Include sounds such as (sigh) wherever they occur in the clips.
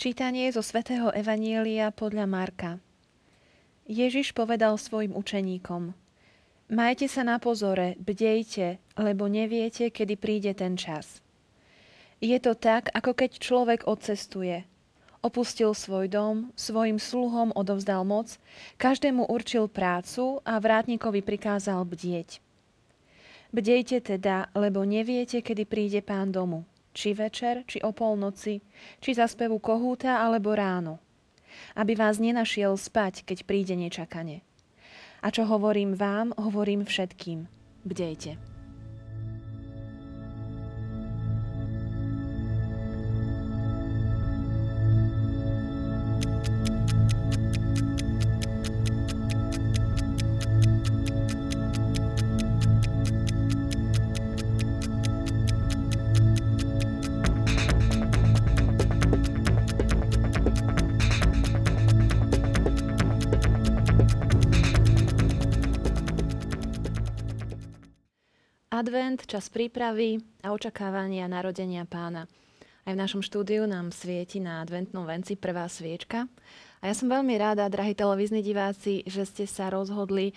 Čítanie zo svätého Evanielia podľa Marka. Ježiš povedal svojim učeníkom Majte sa na pozore, bdejte, lebo neviete, kedy príde ten čas. Je to tak, ako keď človek odcestuje. Opustil svoj dom, svojim sluhom odovzdal moc, každému určil prácu a vrátnikovi prikázal bdieť. Bdejte teda, lebo neviete, kedy príde pán domu či večer, či o polnoci, či za spevu kohúta alebo ráno. Aby vás nenašiel spať, keď príde nečakane. A čo hovorím vám, hovorím všetkým. Bdejte. Advent, čas prípravy a očakávania narodenia pána. Aj v našom štúdiu nám svieti na adventnom venci prvá sviečka. A ja som veľmi ráda, drahí televízni diváci, že ste sa rozhodli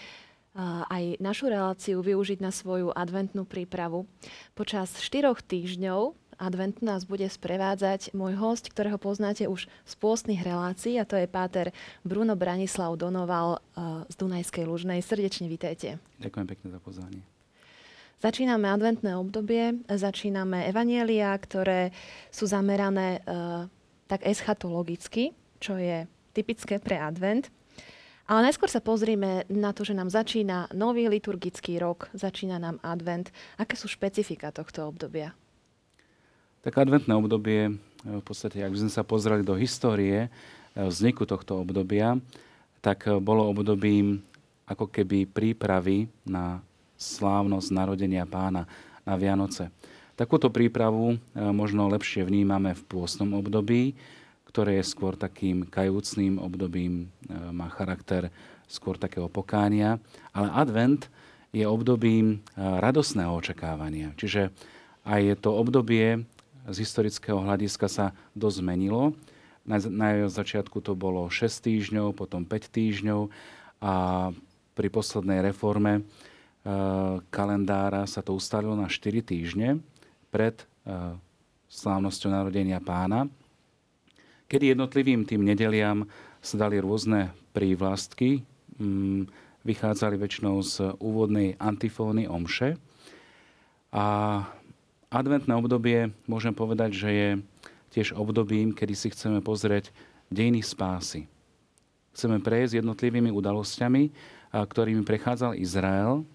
aj našu reláciu využiť na svoju adventnú prípravu. Počas štyroch týždňov adventu nás bude sprevádzať môj host, ktorého poznáte už z pôstnych relácií a to je páter Bruno Branislav Donoval z Dunajskej Lužnej. Srdečne vítajte. Ďakujem pekne za pozvanie. Začíname adventné obdobie, začíname evanielia, ktoré sú zamerané e, tak eschatologicky, čo je typické pre advent. Ale najskôr sa pozrime na to, že nám začína nový liturgický rok, začína nám advent. Aké sú špecifika tohto obdobia? Tak adventné obdobie, e, v podstate, ak by sme sa pozreli do histórie e, vzniku tohto obdobia, tak e, bolo obdobím ako keby prípravy na slávnosť narodenia pána na Vianoce. Takúto prípravu e, možno lepšie vnímame v pôstnom období, ktoré je skôr takým kajúcným obdobím, e, má charakter skôr takého pokánia. Ale advent je obdobím e, radosného očakávania. Čiže aj to obdobie z historického hľadiska sa dosť zmenilo. Na, na začiatku to bolo 6 týždňov, potom 5 týždňov a pri poslednej reforme kalendára sa to ustalilo na 4 týždne pred eh, slávnosťou narodenia pána, kedy jednotlivým tým nedeliam sa dali rôzne prívlastky, mm, vychádzali väčšinou z úvodnej antifóny omše. A adventné obdobie môžem povedať, že je tiež obdobím, kedy si chceme pozrieť dejiny spásy. Chceme prejsť jednotlivými udalosťami, ktorými prechádzal Izrael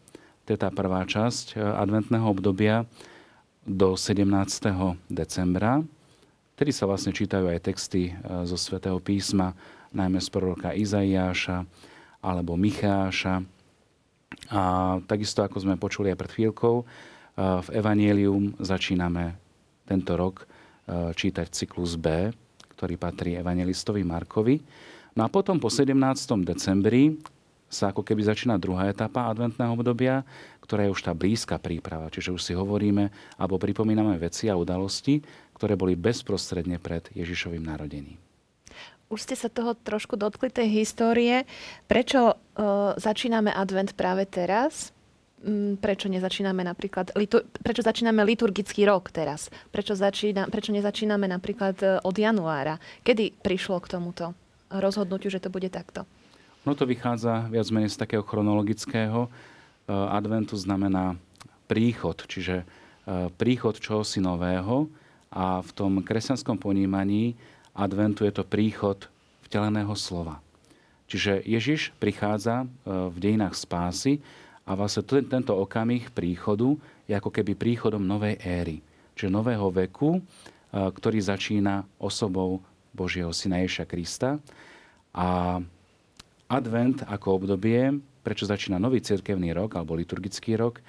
to je tá prvá časť e, adventného obdobia do 17. decembra. Vtedy sa vlastne čítajú aj texty e, zo svätého písma, najmä z proroka Izaiáša alebo Micháša. A takisto, ako sme počuli aj pred chvíľkou, e, v Evangelium začíname tento rok čítať cyklus B, ktorý patrí evangelistovi Markovi. No a potom po 17. decembri sa ako keby začína druhá etapa adventného obdobia, ktorá je už tá blízka príprava. Čiže už si hovoríme alebo pripomíname veci a udalosti, ktoré boli bezprostredne pred Ježišovým narodením. Už ste sa toho trošku dotkli tej histórie. Prečo uh, začíname advent práve teraz? Mm, prečo nezačíname napríklad, litur, prečo začíname liturgický rok teraz? Prečo, začína, prečo nezačíname napríklad e, od januára? Kedy prišlo k tomuto rozhodnutiu, že to bude takto? No to vychádza viac menej z takého chronologického. E, adventu znamená príchod, čiže e, príchod čohosi nového a v tom kresťanskom ponímaní adventu je to príchod vteleného slova. Čiže Ježiš prichádza e, v dejinách spásy a vlastne tento okamih príchodu je ako keby príchodom novej éry, čiže nového veku, ktorý začína osobou Božieho Syna Ježa Krista. A advent ako obdobie, prečo začína nový cirkevný rok alebo liturgický rok,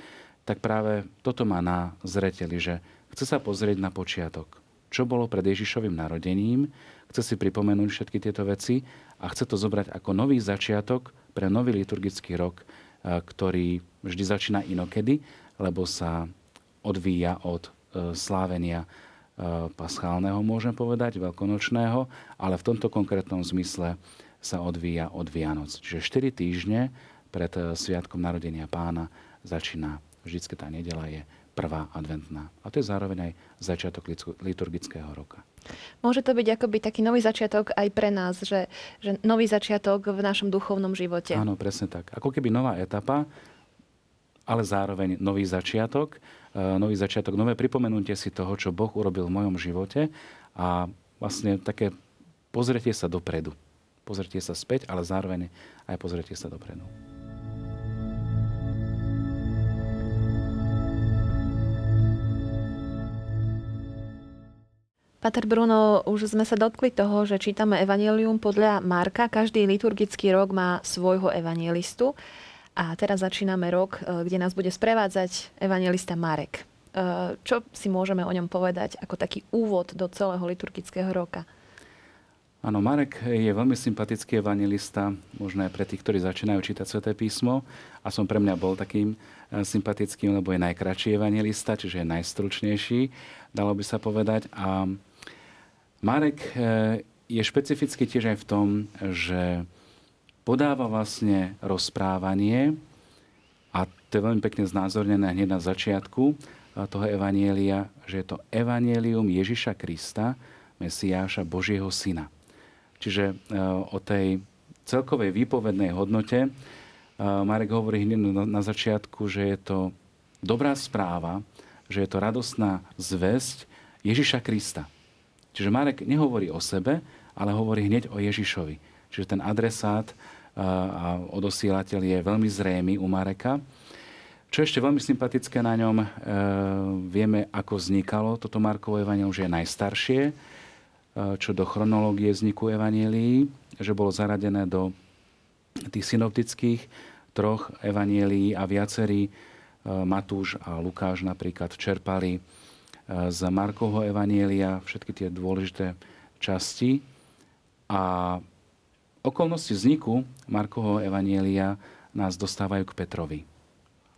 tak práve toto má na zreteli, že chce sa pozrieť na počiatok. Čo bolo pred Ježišovým narodením, chce si pripomenúť všetky tieto veci a chce to zobrať ako nový začiatok pre nový liturgický rok, ktorý vždy začína inokedy, lebo sa odvíja od e, slávenia paschálneho, môžem povedať, veľkonočného, ale v tomto konkrétnom zmysle sa odvíja od Vianoc. Čiže 4 týždne pred Sviatkom narodenia pána začína vždycky tá nedela je prvá adventná. A to je zároveň aj začiatok liturgického roka. Môže to byť akoby taký nový začiatok aj pre nás, že, že nový začiatok v našom duchovnom živote. Áno, presne tak. Ako keby nová etapa, ale zároveň nový začiatok, e, nový začiatok, nové pripomenutie si toho, čo Boh urobil v mojom živote a vlastne také pozretie sa dopredu. Pozretie sa späť, ale zároveň aj pozretie sa dopredu. Pater Bruno, už sme sa dotkli toho, že čítame Evangelium podľa Marka. Každý liturgický rok má svojho evangelistu. A teraz začíname rok, e, kde nás bude sprevádzať evangelista Marek. E, čo si môžeme o ňom povedať ako taký úvod do celého liturgického roka? Áno, Marek je veľmi sympatický evangelista, možno aj pre tých, ktorí začínajú čítať Sveté písmo. A som pre mňa bol takým e, sympatickým, lebo je najkračší evangelista, čiže je najstručnejší, dalo by sa povedať. A Marek e, je špecificky tiež aj v tom, že podáva vlastne rozprávanie a to je veľmi pekne znázornené hneď na začiatku e, toho evanielia, že je to evanielium Ježiša Krista, Mesiáša, Božieho Syna. Čiže e, o tej celkovej výpovednej hodnote Marek hovorí hneď na začiatku, že je to dobrá správa, že je to radosná zväzť Ježiša Krista. Čiže Marek nehovorí o sebe, ale hovorí hneď o Ježišovi. Čiže ten adresát a odosielateľ je veľmi zrémy u Mareka. Čo ešte veľmi sympatické na ňom, e, vieme, ako vznikalo toto Markovo evanelium, že je najstaršie, e, čo do chronológie vzniku evanielii, že bolo zaradené do tých synoptických troch evanielí a viacerí, e, Matúš a Lukáš napríklad, čerpali z Markovho Evanielia, všetky tie dôležité časti. A okolnosti vzniku Markovho Evanielia nás dostávajú k Petrovi.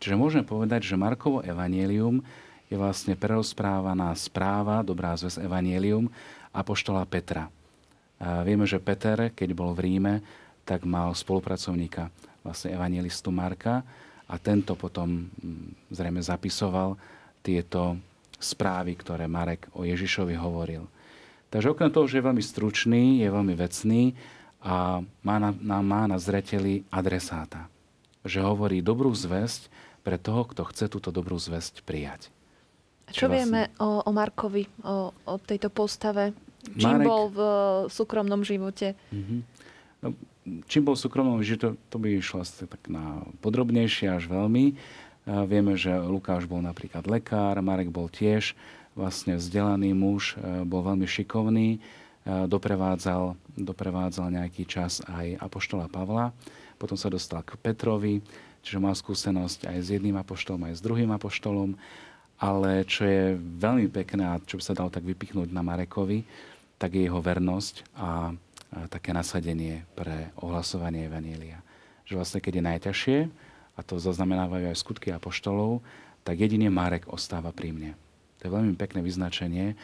Čiže môžeme povedať, že Markovo Evanielium je vlastne prerozprávaná správa, dobrá zväz Evanielium apoštola Petra. A vieme, že Peter, keď bol v Ríme, tak mal spolupracovníka, vlastne evanielistu Marka a tento potom zrejme zapisoval tieto správy, ktoré Marek o Ježišovi hovoril. Takže okrem toho, že je veľmi stručný, je veľmi vecný a má na, má na zreteli adresáta. Že hovorí dobrú zväzť pre toho, kto chce túto dobrú zväzť prijať. Čo, čo vieme vlastne... o, o Markovi, o, o tejto postave? Čím Marek... bol v súkromnom živote? Mm-hmm. No, čím bol v súkromnom živote, to, to by išlo tak na podrobnejšie až veľmi. Vieme, že Lukáš bol napríklad lekár, Marek bol tiež vlastne vzdelaný muž, bol veľmi šikovný, doprevádzal, doprevádzal nejaký čas aj Apoštola Pavla, potom sa dostal k Petrovi, čiže mal skúsenosť aj s jedným apoštolom, aj s druhým apoštolom, ale čo je veľmi pekné a čo by sa dalo tak vypichnúť na Marekovi, tak je jeho vernosť a, a také nasadenie pre ohlasovanie Evanielia. Že vlastne, keď je najťažšie, a to zaznamenávajú aj skutky apoštolov, tak jedine Marek ostáva pri mne. To je veľmi pekné vyznačenie eh,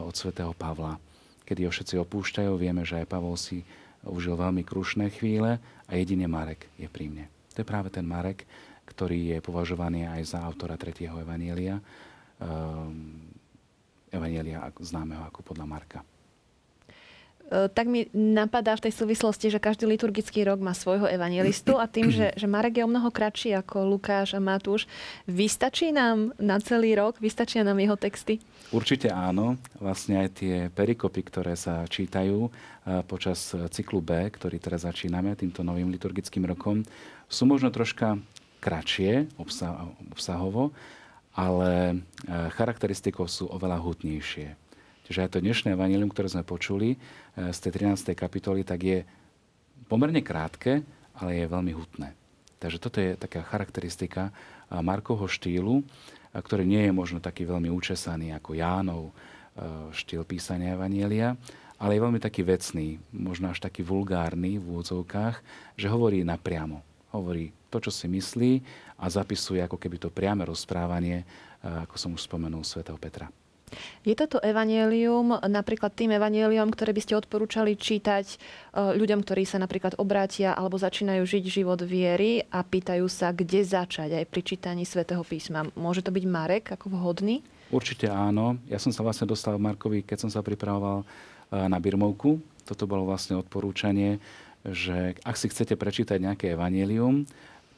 od svätého Pavla. Kedy ho všetci opúšťajú, vieme, že aj Pavol si užil veľmi krušné chvíle a jedine Marek je pri mne. To je práve ten Marek, ktorý je považovaný aj za autora tretieho evanielia, ehm, evanielia známeho ako podľa Marka. E, tak mi napadá v tej súvislosti, že každý liturgický rok má svojho evangelistu a tým, že, že Marek je o mnoho kratší ako Lukáš a Matúš, vystačí nám na celý rok? Vystačia nám jeho texty? Určite áno. Vlastne aj tie perikopy, ktoré sa čítajú e, počas cyklu B, ktorý teraz začíname týmto novým liturgickým rokom, sú možno troška kratšie obsahovo, ale e, charakteristikou sú oveľa hutnejšie. Čiže aj to dnešné evanilium, ktoré sme počuli eh, z tej 13. kapitoly, tak je pomerne krátke, ale je veľmi hutné. Takže toto je taká charakteristika eh, Markovho štýlu, ktorý nie je možno taký veľmi učesaný ako Jánov štýl písania Evanielia, ale je veľmi taký vecný, možno až taký vulgárny v úvodzovkách, že hovorí napriamo. Hovorí to, čo si myslí a zapisuje ako keby to priame rozprávanie, ako som už spomenul, svätého Petra. Je toto evanielium napríklad tým evanielium, ktoré by ste odporúčali čítať e, ľuďom, ktorí sa napríklad obrátia alebo začínajú žiť život viery a pýtajú sa, kde začať aj pri čítaní svätého písma. Môže to byť Marek ako vhodný? Určite áno. Ja som sa vlastne dostal Markovi, keď som sa pripravoval e, na Birmovku. Toto bolo vlastne odporúčanie, že ak si chcete prečítať nejaké evanielium,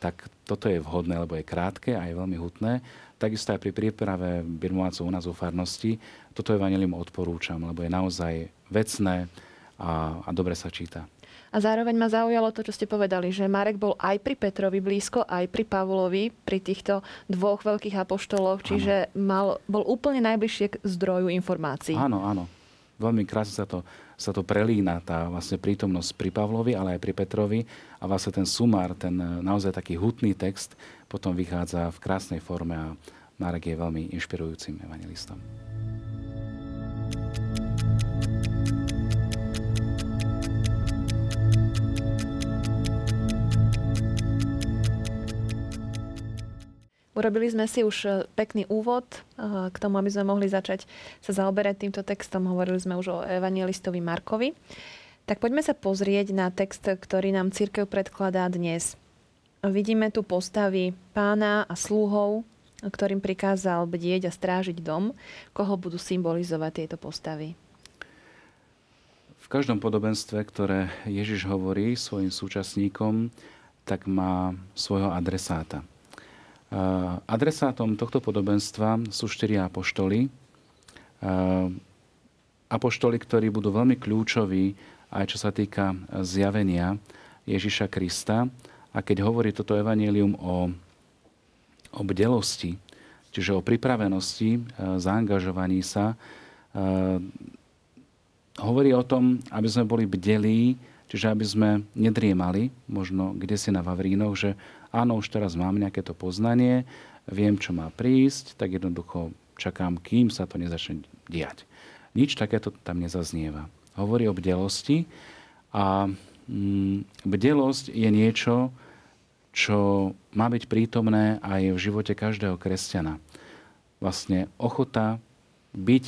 tak toto je vhodné, lebo je krátke a je veľmi hutné. Takisto aj pri príprave birmovácov u nás vo farnosti toto evanelium odporúčam, lebo je naozaj vecné a, a dobre sa číta. A zároveň ma zaujalo to, čo ste povedali, že Marek bol aj pri Petrovi blízko, aj pri Pavlovi, pri týchto dvoch veľkých apoštoloch, čiže mal, bol úplne najbližšie k zdroju informácií. Áno, áno. Veľmi krásne sa to sa to prelína, tá vlastne prítomnosť pri Pavlovi, ale aj pri Petrovi a vlastne ten sumár, ten e, naozaj taký hutný text potom vychádza v krásnej forme a Marek je veľmi inšpirujúcim evangelistom. Urobili sme si už e, pekný úvod e, k tomu, aby sme mohli začať sa zaoberať týmto textom. Hovorili sme už o evangelistovi Markovi. Tak poďme sa pozrieť na text, ktorý nám církev predkladá dnes. Vidíme tu postavy pána a sluhov, ktorým prikázal bdieť a strážiť dom. Koho budú symbolizovať tieto postavy? V každom podobenstve, ktoré Ježiš hovorí svojim súčasníkom, tak má svojho adresáta. Adresátom tohto podobenstva sú štyri apoštoli. Apoštoli, ktorí budú veľmi kľúčoví aj čo sa týka zjavenia Ježiša Krista. A keď hovorí toto evanelium o, o bdelosti, čiže o pripravenosti, zaangažovaní sa, hovorí o tom, aby sme boli bdelí, čiže aby sme nedriemali, možno kde si na Vavrínoch, že áno, už teraz mám nejaké to poznanie, viem, čo má prísť, tak jednoducho čakám, kým sa to nezačne diať. Nič takéto tam nezaznieva. Hovorí o bdelosti a mm, bdelosť je niečo, čo má byť prítomné aj v živote každého kresťana. Vlastne ochota byť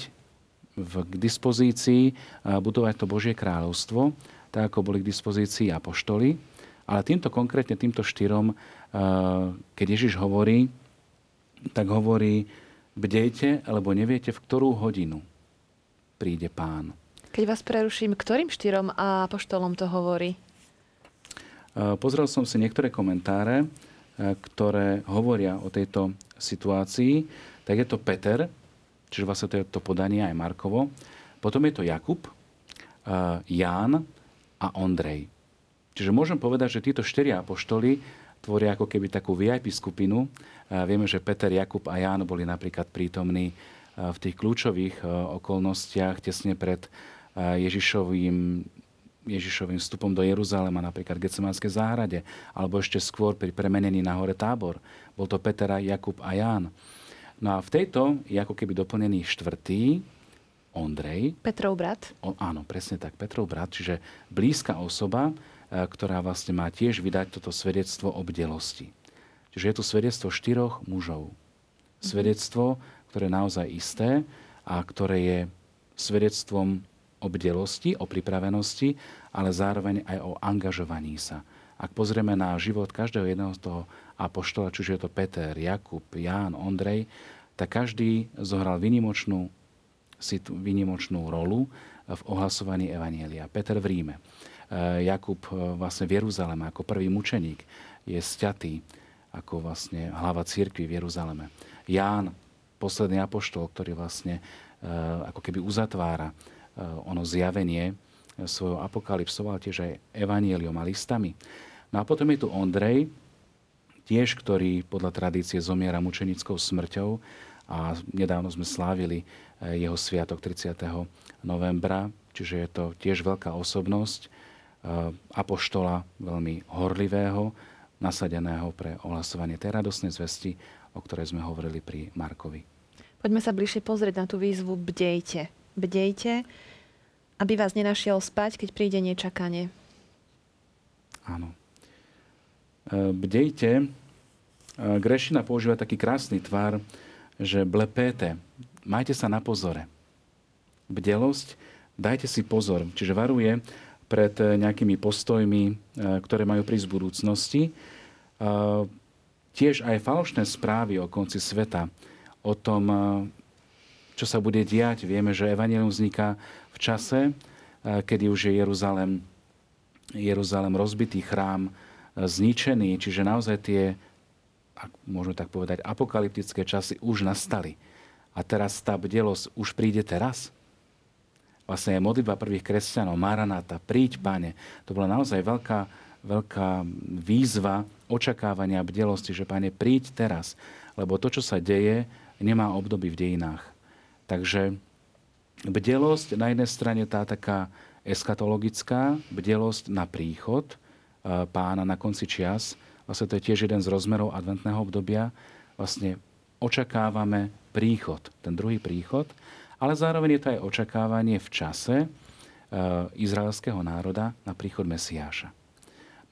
v, k dispozícii, budovať to Božie kráľovstvo, tak ako boli k dispozícii apoštoli, ale týmto konkrétne, týmto štyrom, eh, keď Ježiš hovorí, tak hovorí, bdejte, lebo neviete, v ktorú hodinu príde pán. Keď vás preruším, ktorým štyrom a apoštolom to hovorí? Eh, pozrel som si niektoré komentáre, eh, ktoré hovoria o tejto situácii. Tak je to Peter, čiže vlastne to je to podanie aj Markovo. Potom je to Jakub, Ján a Ondrej. Čiže môžem povedať, že títo štyria apoštoli tvoria ako keby takú VIP skupinu. Vieme, že Peter, Jakub a Ján boli napríklad prítomní v tých kľúčových okolnostiach tesne pred Ježišovým Ježišovým vstupom do Jeruzalema, napríklad v Getsemanskej záhrade, alebo ešte skôr pri premenení na hore Tábor. Bol to Peter, Jakub a Ján. No a v tejto je ako keby doplnený štvrtý, Ondrej. Petrov brat. O, áno, presne tak, Petrov brat, čiže blízka osoba, E, ktorá vlastne má tiež vydať toto svedectvo o bdelosti. Čiže je to svedectvo štyroch mužov. Svedectvo, ktoré je naozaj isté a ktoré je svedectvom o bdelosti, o pripravenosti, ale zároveň aj o angažovaní sa. Ak pozrieme na život každého jedného z toho apoštola, čiže je to Peter, Jakub, Ján, Ondrej, tak každý zohral vynimočnú, vynimočnú rolu v ohlasovaní Evanielia. Peter v Ríme. Eh, Jakub eh, vlastne v Jeruzaleme ako prvý mučeník je sťatý ako vlastne hlava církvy v Jeruzaleme. Ján, posledný apoštol, ktorý vlastne eh, ako keby uzatvára ono zjavenie svojho apokalypsou, ale tiež aj evanieliom a listami. No a potom je tu Ondrej, tiež, ktorý podľa tradície zomiera mučenickou smrťou a nedávno sme slávili jeho sviatok 30. novembra, čiže je to tiež veľká osobnosť, apoštola veľmi horlivého, nasadeného pre ohlasovanie tej radosnej zvesti, o ktorej sme hovorili pri Markovi. Poďme sa bližšie pozrieť na tú výzvu Bdejte. Bdejte, aby vás nenašiel spať, keď príde nečakanie. Áno. Eh, bdejte. Eh, Grešina používa taký krásny tvar, že blepete, majte sa na pozore. Bdelosť, dajte si pozor. Čiže varuje pred nejakými postojmi, ktoré majú prísť v budúcnosti. Tiež aj falošné správy o konci sveta, o tom, čo sa bude diať. Vieme, že Evangelium vzniká v čase, kedy už je Jeruzalem, Jeruzalem rozbitý, chrám zničený, čiže naozaj tie, ak môžeme tak povedať, apokalyptické časy už nastali. A teraz tá bdelosť už príde teraz. Vlastne je modlitba prvých kresťanov, Maranata, príď, pane. To bola naozaj veľká, veľká výzva očakávania bdelosti, že pane, príď teraz. Lebo to, čo sa deje, nemá obdoby v dejinách. Takže bdelosť na jednej strane tá taká eskatologická, bdelosť na príchod e, pána na konci čias. Vlastne to je tiež jeden z rozmerov adventného obdobia. Vlastne očakávame príchod, ten druhý príchod, ale zároveň je to aj očakávanie v čase e, izraelského národa na príchod Mesiáša.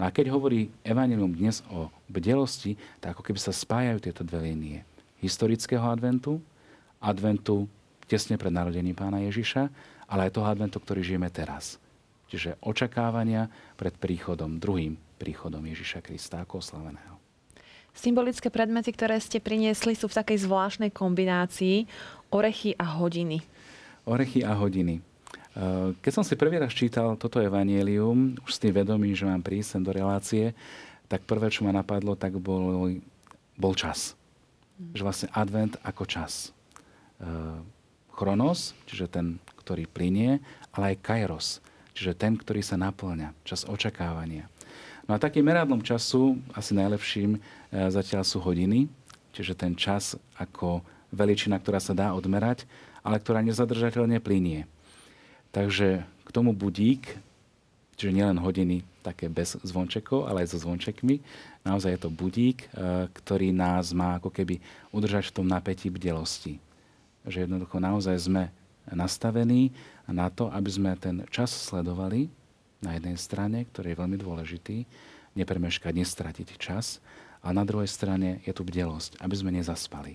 No a keď hovorí Evangelium dnes o bdelosti, tak ako keby sa spájajú tieto dve línie. Historického adventu, adventu tesne pred narodením pána Ježiša, ale aj toho adventu, ktorý žijeme teraz. Čiže očakávania pred príchodom, druhým príchodom Ježiša Krista ako oslaveného. Symbolické predmety, ktoré ste priniesli, sú v takej zvláštnej kombinácii orechy a hodiny. Orechy a hodiny. Eh, keď som si prvý raz čítal toto evanielium, už s tým vedomím, že mám prísť sem do relácie, tak prvé, čo ma napadlo, tak bol, bol čas. Mm. Že vlastne advent ako čas. Eh, chronos, čiže ten, ktorý plinie, ale aj kairos, čiže ten, ktorý sa naplňa, čas očakávania. No a takým meradlom času, asi najlepším, E, zatiaľ sú hodiny, čiže ten čas ako veličina, ktorá sa dá odmerať, ale ktorá nezadržateľne plinie. Takže k tomu budík, čiže nielen hodiny také bez zvončekov, ale aj so zvončekmi, naozaj je to budík, e, ktorý nás má ako keby udržať v tom napätí bdelosti. Že jednoducho naozaj sme nastavení na to, aby sme ten čas sledovali na jednej strane, ktorý je veľmi dôležitý, nepremeškať, nestratiť čas, a na druhej strane je tu bdelosť, aby sme nezaspali.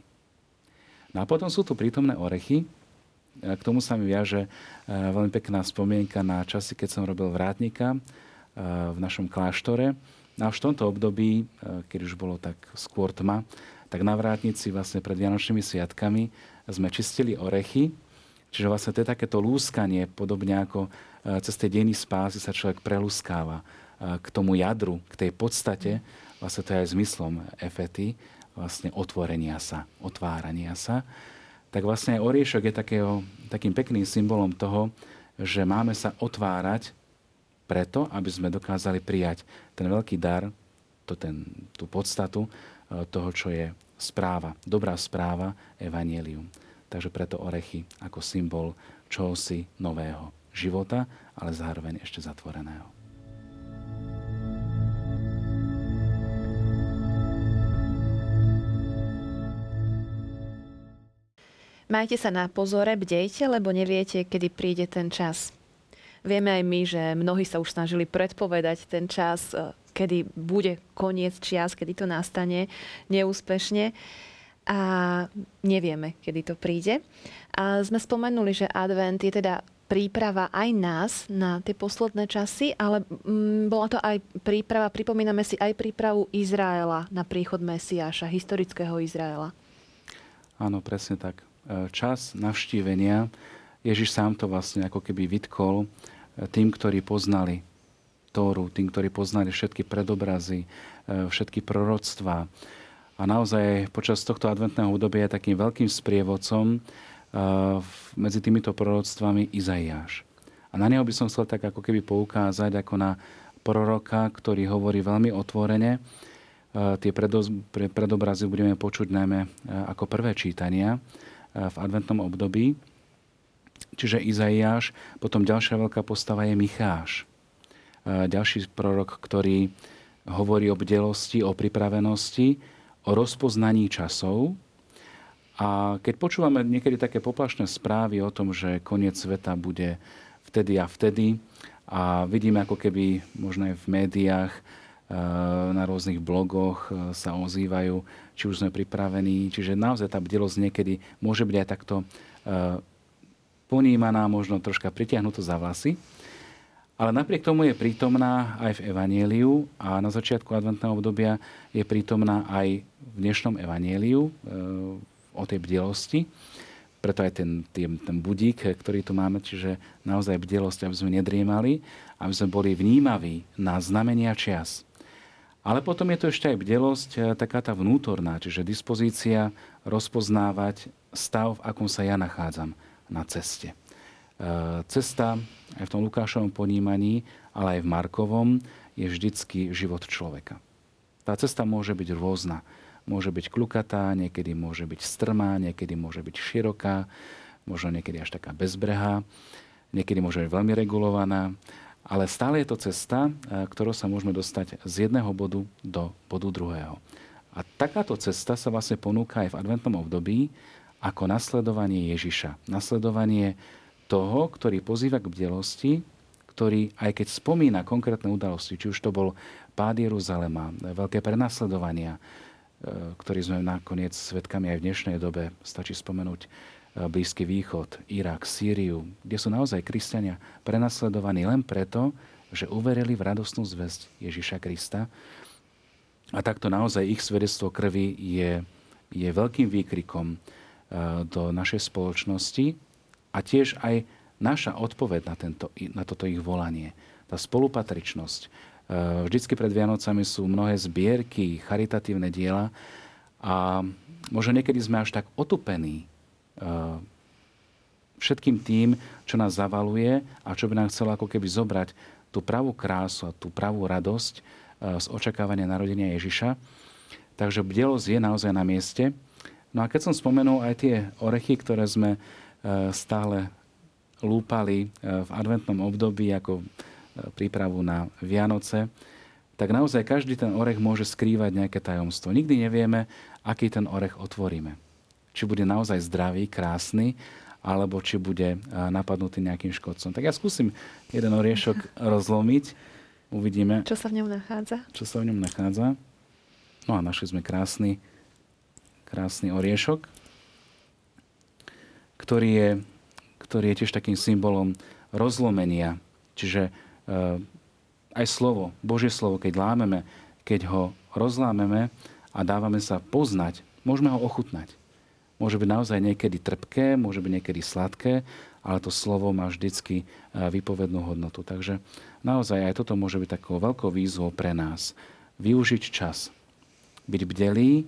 No a potom sú tu prítomné orechy. K tomu sa mi viaže e, veľmi pekná spomienka na časy, keď som robil vrátnika e, v našom kláštore. No a v tomto období, e, keď už bolo tak skôr tma, tak na vrátnici vlastne pred Vianočnými sviatkami sme čistili orechy, čiže vlastne to je takéto lúskanie, podobne ako cez tie dejiny spásy sa človek prelúskáva k tomu jadru, k tej podstate, vlastne to je aj zmyslom efety, vlastne otvorenia sa, otvárania sa, tak vlastne aj oriešok je takého, takým pekným symbolom toho, že máme sa otvárať preto, aby sme dokázali prijať ten veľký dar, to ten, tú podstatu e, toho, čo je správa, dobrá správa, evanielium. Takže preto orechy ako symbol čohosi nového života, ale zároveň ešte zatvoreného. Majte sa na pozore, bdejte, lebo neviete, kedy príde ten čas. Vieme aj my, že mnohí sa už snažili predpovedať ten čas, e, kedy bude koniec čias, kedy to nastane neúspešne a nevieme, kedy to príde. A sme spomenuli, že advent je teda príprava aj nás na tie posledné časy, ale mm, bola to aj príprava, pripomíname si aj prípravu Izraela na príchod Mesiáša, historického Izraela. Áno, presne tak čas navštívenia, Ježiš sám to vlastne ako keby vytkol e, tým, ktorí poznali Tóru, tým, ktorí poznali všetky predobrazy, e, všetky proroctvá. A naozaj počas tohto adventného obdobia je takým veľkým sprievodcom e, medzi týmito proroctvami Izaiáš. A na neho by som chcel tak ako keby poukázať ako na proroka, ktorý hovorí veľmi otvorene. Tie predobrazy budeme počuť najmä ako prvé čítania v adventnom období. Čiže Izaiáš, potom ďalšia veľká postava je Micháš. Ďalší prorok, ktorý hovorí o bdelosti, o pripravenosti, rozpoznaní časov. A keď počúvame niekedy také poplašné správy o tom, že koniec sveta bude vtedy a vtedy, a vidíme ako keby možno aj v médiách na rôznych blogoch sa ozývajú, či už sme pripravení. Čiže naozaj tá bdelosť niekedy môže byť aj takto ponímaná, možno troška pritiahnutá za vlasy. Ale napriek tomu je prítomná aj v Evanieliu a na začiatku adventného obdobia je prítomná aj v dnešnom Evanieliu e, o tej bdelosti. Preto aj ten, ten, ten budík, ktorý tu máme, čiže naozaj bdelosť, aby sme nedriemali, aby sme boli vnímaví na znamenia čias. Ale potom je to ešte aj bdelosť, e, taká tá vnútorná, čiže dispozícia rozpoznávať stav, v akom sa ja nachádzam na ceste. E, cesta aj v tom Lukášovom ponímaní, ale aj v Markovom je vždycky život človeka. Tá cesta môže byť rôzna. Môže byť klukatá, niekedy môže byť strmá, niekedy môže byť široká, možno niekedy až taká bezbrehá, niekedy môže byť veľmi regulovaná, ale stále je to cesta, e, ktorou sa môžeme dostať z jedného bodu do bodu druhého. A takáto cesta sa vlastne ponúka aj v adventnom období ako nasledovanie Ježiša. Nasledovanie toho, ktorý pozýva k bdelosti, ktorý, aj keď spomína konkrétne udalosti, či už to bol pád Jeruzalema, veľké prenasledovania, e, ktorý sme nakoniec svetkami aj v dnešnej dobe, stačí spomenúť e, Blízky východ, Irak, Sýriu, kde sú naozaj kresťania prenasledovaní len preto, že uverili v radostnú zväzť Ježiša Krista. A takto naozaj ich svedectvo krvi je, je veľkým výkrikom e, do našej spoločnosti, a tiež aj naša odpoveď na, tento, na toto ich volanie. Tá spolupatričnosť. E, vždycky pred Vianocami sú mnohé zbierky, charitatívne diela a možno niekedy sme až tak otupení e, všetkým tým, čo nás zavaluje a čo by nám chcelo ako keby zobrať tú pravú krásu a tú pravú radosť e, z očakávania narodenia Ježiša. Takže bdelosť je naozaj na mieste. No a keď som spomenul aj tie orechy, ktoré sme stále lúpali e, v adventnom období ako e, prípravu na Vianoce, tak naozaj každý ten orech môže skrývať nejaké tajomstvo. Nikdy nevieme, aký ten orech otvoríme. Či bude naozaj zdravý, krásny, alebo či bude napadnutý nejakým škodcom. Tak ja skúsim jeden oriešok (laughs) rozlomiť. Uvidíme. Čo sa v ňom nachádza? Čo sa v ňom nachádza. No a našli sme krásny, krásny oriešok ktorý je, ktorý je tiež takým symbolom rozlomenia. Čiže eh, aj slovo, Božie slovo, keď lámeme, keď ho rozlámeme a dávame sa poznať, môžeme ho ochutnať. Môže byť naozaj niekedy trpké, môže byť niekedy sladké, ale to slovo má vždycky eh, vypovednú hodnotu. Takže naozaj aj toto môže byť takou veľkou výzvou pre nás. Využiť čas. Byť bdelý,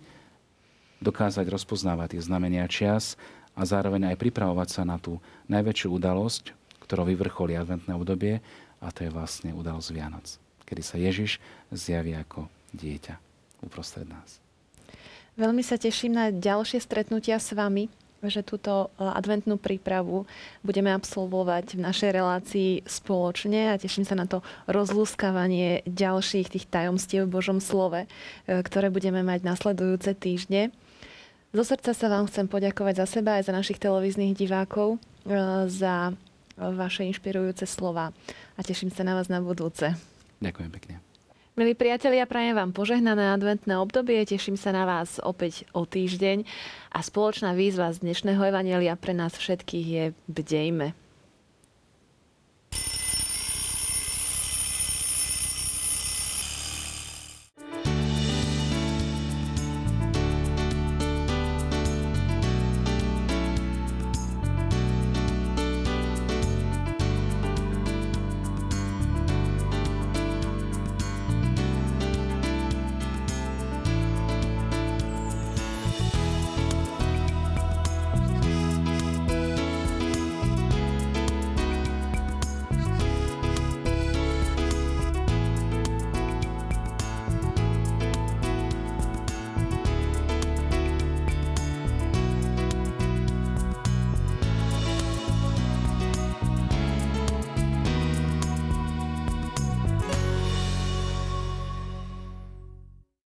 dokázať rozpoznávať tie znamenia čas a zároveň aj pripravovať sa na tú najväčšiu udalosť, ktorou vyvrcholí adventné obdobie a to je vlastne udalosť Vianoc, kedy sa Ježiš zjaví ako dieťa uprostred nás. Veľmi sa teším na ďalšie stretnutia s vami, že túto adventnú prípravu budeme absolvovať v našej relácii spoločne a teším sa na to rozlúskavanie ďalších tých tajomstiev v Božom slove, e, ktoré budeme mať nasledujúce týždne. Zo srdca sa vám chcem poďakovať za seba aj za našich televíznych divákov e, za vaše inšpirujúce slova a teším sa na vás na budúce. Ďakujem pekne. Milí priatelia, prajem vám požehnané adventné obdobie, teším sa na vás opäť o týždeň a spoločná výzva z dnešného evanelia pre nás všetkých je bdejme.